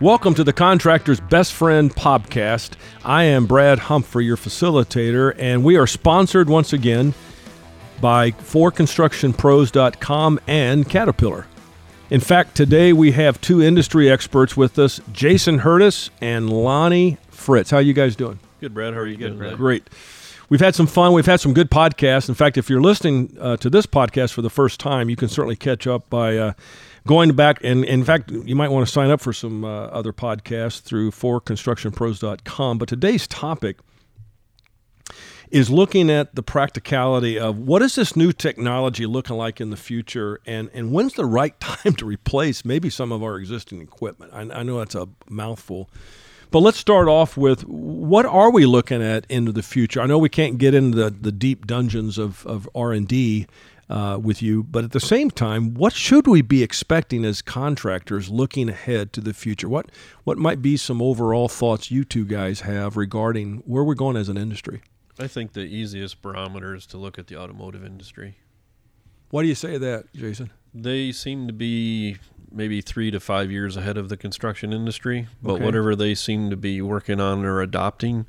Welcome to the Contractor's Best Friend podcast. I am Brad Humphrey, your facilitator, and we are sponsored once again by forconstructionpros.com and Caterpillar. In fact, today we have two industry experts with us, Jason Hurdis and Lonnie Fritz. How you guys doing? Good, Brad. How are you good, Brad? Great. We've had some fun. We've had some good podcasts. In fact, if you're listening uh, to this podcast for the first time, you can certainly catch up by uh, going back. And in fact, you might want to sign up for some uh, other podcasts through forconstructionpros.com. But today's topic is looking at the practicality of what is this new technology looking like in the future and, and when's the right time to replace maybe some of our existing equipment. I, I know that's a mouthful. But let's start off with what are we looking at into the future? I know we can't get into the, the deep dungeons of, of R&D uh, with you, but at the same time, what should we be expecting as contractors looking ahead to the future? What, what might be some overall thoughts you two guys have regarding where we're going as an industry? I think the easiest barometer is to look at the automotive industry. Why do you say that, Jason? They seem to be maybe three to five years ahead of the construction industry, but Okay. whatever they seem to be working on or adopting,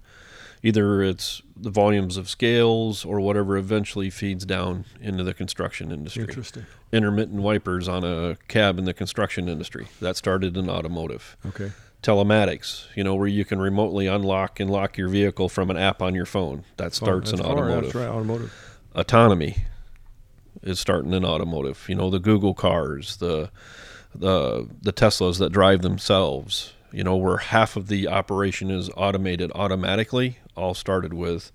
either it's the volumes of scales or whatever eventually feeds down into the construction industry. Interesting. Intermittent wipers on a cab in the construction industry that started in automotive. Okay. Telematics, you know, where you can remotely unlock and lock your vehicle from an app on your phone. That starts in That's far, automotive That's right, automotive. autonomy is starting in automotive. You know, the Google cars, the the the Teslas that drive themselves. You know, where half of the operation is automated automatically, all started with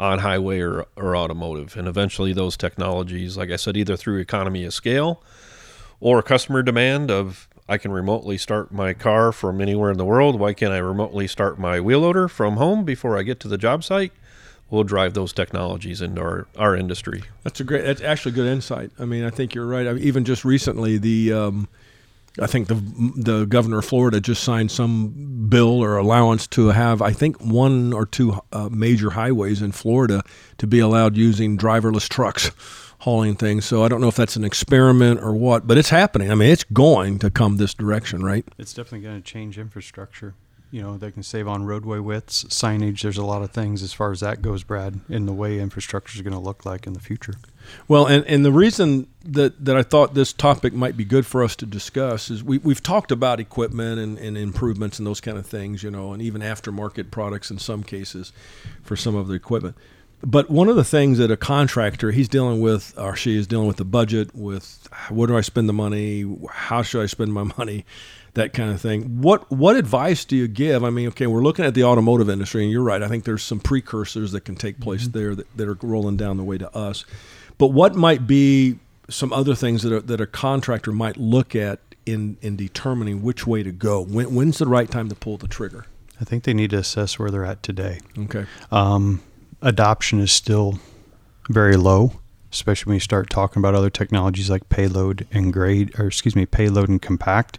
on highway or, or automotive. And eventually those technologies, like I said, either through economy of scale or customer demand of I can remotely start my car from anywhere in the world. Why can't I remotely start my wheel loader from home before I get to the job site? We'll drive those technologies into our, our industry. That's a great. That's actually good insight. I mean, I think you're right. I mean, even just recently, the um, I think the the governor of Florida just signed some bill or allowance to have I think one or two uh, major highways in Florida to be allowed using driverless trucks hauling things. So I don't know if that's an experiment or what, but it's happening. I mean, it's going to come this direction, right? It's definitely going to change infrastructure. You know, they can save on roadway widths, signage. There's a lot of things as far as that goes, Brad, in the way infrastructure is going to look like in the future. Well, and, and the reason that, that I thought this topic might be good for us to discuss is we, we've talked about equipment and, and improvements and those kind of things, you know, and even aftermarket products in some cases for some of the equipment. But one of the things that a contractor, he's dealing with, or she is dealing with the budget, with where do I spend the money? How should I spend my money? That kind of thing. What what advice do you give? I mean, okay, we're looking at the automotive industry, and you're right. I think there's some precursors that can take place mm-hmm. there that, that are rolling down the way to us. But what might be some other things that a, that a contractor might look at in in determining which way to go? When, when's the right time to pull the trigger? I think they need to assess where they're at today. Okay. Um, adoption is still very low, especially when you start talking about other technologies like payload and grade, or excuse me, payload and compact.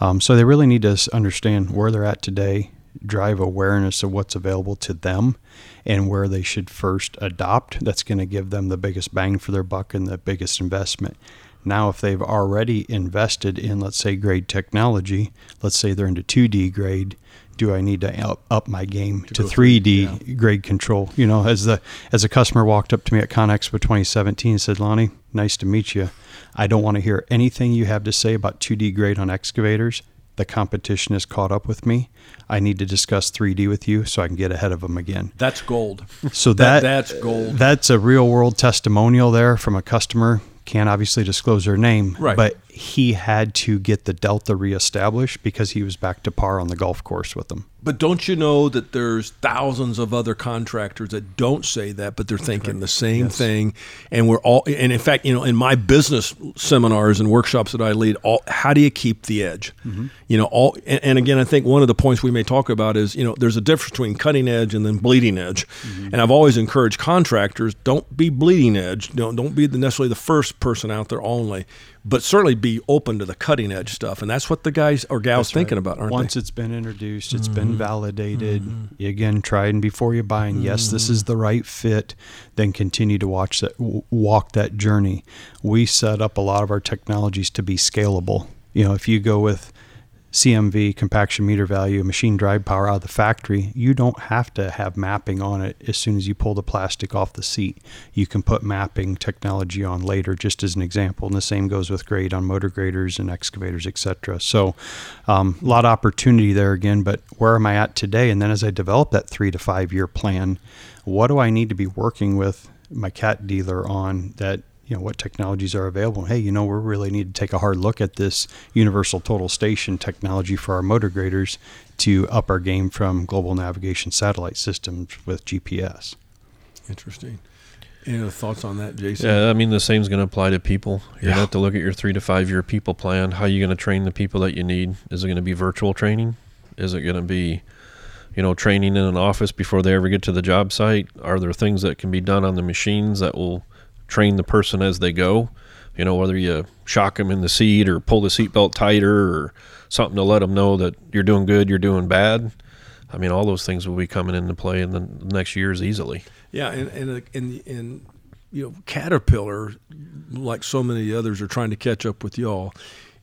Um, so they really need to understand where they're at today, drive awareness of what's available to them, and where they should first adopt. That's going to give them the biggest bang for their buck and the biggest investment. Now, if they've already invested in, let's say, grade technology, let's say they're into 2D grade, do I need to up, up my game to, go 3D grade control? You know, as the as a customer walked up to me at ConExpo 2017 and said, "Lonnie, nice to meet you. I don't want to hear anything you have to say about 2D grade on excavators. The competition has caught up with me. I need to discuss 3D with you so I can get ahead of them again." That's gold. So That- that, that's gold. That's a real world testimonial there from a customer. Can't obviously disclose their name, Right. but he had to get the delta reestablished because he was back to par on the golf course with them. But don't you know that there's thousands of other contractors that don't say that, but they're thinking the same Yes. thing. And we're all, and in fact, you know, in my business seminars and workshops that I lead, all how do you keep the edge? Mm-hmm. You know, all, and, and again, I think one of the points we may talk about is, you know, there's a difference between cutting edge and then bleeding edge. Mm-hmm. And I've always encouraged contractors, don't be bleeding edge. Don't don't be the, necessarily the first person out there only, but certainly be open to the cutting edge stuff, and that's what the guys or gals That's thinking right. about, aren't Once they? it's been introduced, it's been mm-hmm. validated. Mm-hmm. Again, try it before you buy. And yes, this is mm-hmm. the right fit. Then continue to watch that, walk that journey. We set up a lot of our technologies to be scalable. You know, if you go with CMV, compaction meter value, machine drive power out of the factory, you don't have to have mapping on it as soon as you pull the plastic off the seat. You can put mapping technology on later, just as an example. And the same goes with grade on motor graders and excavators, etc. So, um, a lot of opportunity there again. But where am I at today? And then as I develop that three to five year plan, what do I need to be working with my cat dealer on that you know what technologies are available. Hey, you know, we really need to take a hard look at this universal total station technology for our motor graders to up our game from global navigation satellite systems with GPS. Interesting. Any other thoughts on that, Jason? Yeah, I mean the same is going to apply to people. You're Yeah. going to have to look at your three to five year people plan. How are you going to train the people that you need? Is it going to be virtual training? Is it going to be, you know, training in an office before they ever get to the job site? Are there things that can be done on the machines that will train the person as they go? You know, whether you shock them in the seat or pull the seatbelt tighter or something to let them know that you're doing good, you're doing bad. I mean, all those things will be coming into play in the next years easily. Yeah, and and uh, and, and you know, Caterpillar, like so many others, are trying to catch up with y'all.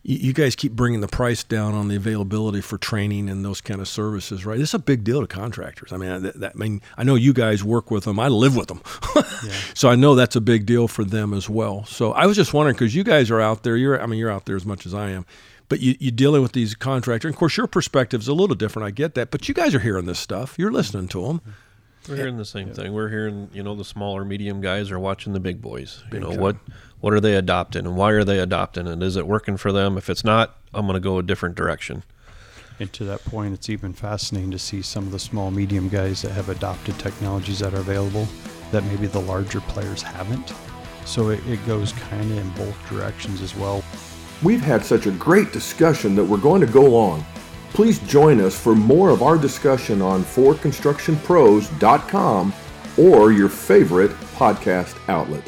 You, guys keep bringing the price down on the availability for training and those kind of services, right? This is a big deal to contractors. I mean, that, that, I mean, I know you guys work with them. I live with them, so I know that's a big deal for them as well. So I was just wondering because you guys are out there. You're, I mean, you're out there as much as I am. But you, you're dealing with these contractors. And of course, your perspective is a little different. I get that. But you guys are hearing this stuff. You're listening to them. Mm-hmm. We're hearing the same thing. We're hearing, you know, the smaller, medium guys are watching the big boys. Big you know time. what what are they adopting and why are they adopting it? Is it working for them? If it's not, I'm going to go a different direction. And to that point, it's even fascinating to see some of the small, medium guys that have adopted technologies that are available that maybe the larger players haven't. So it, it goes kind of in both directions as well. We've had such a great discussion that we're going to go on. Please join us for more of our discussion on ForConstructionPros.com or your favorite podcast outlet.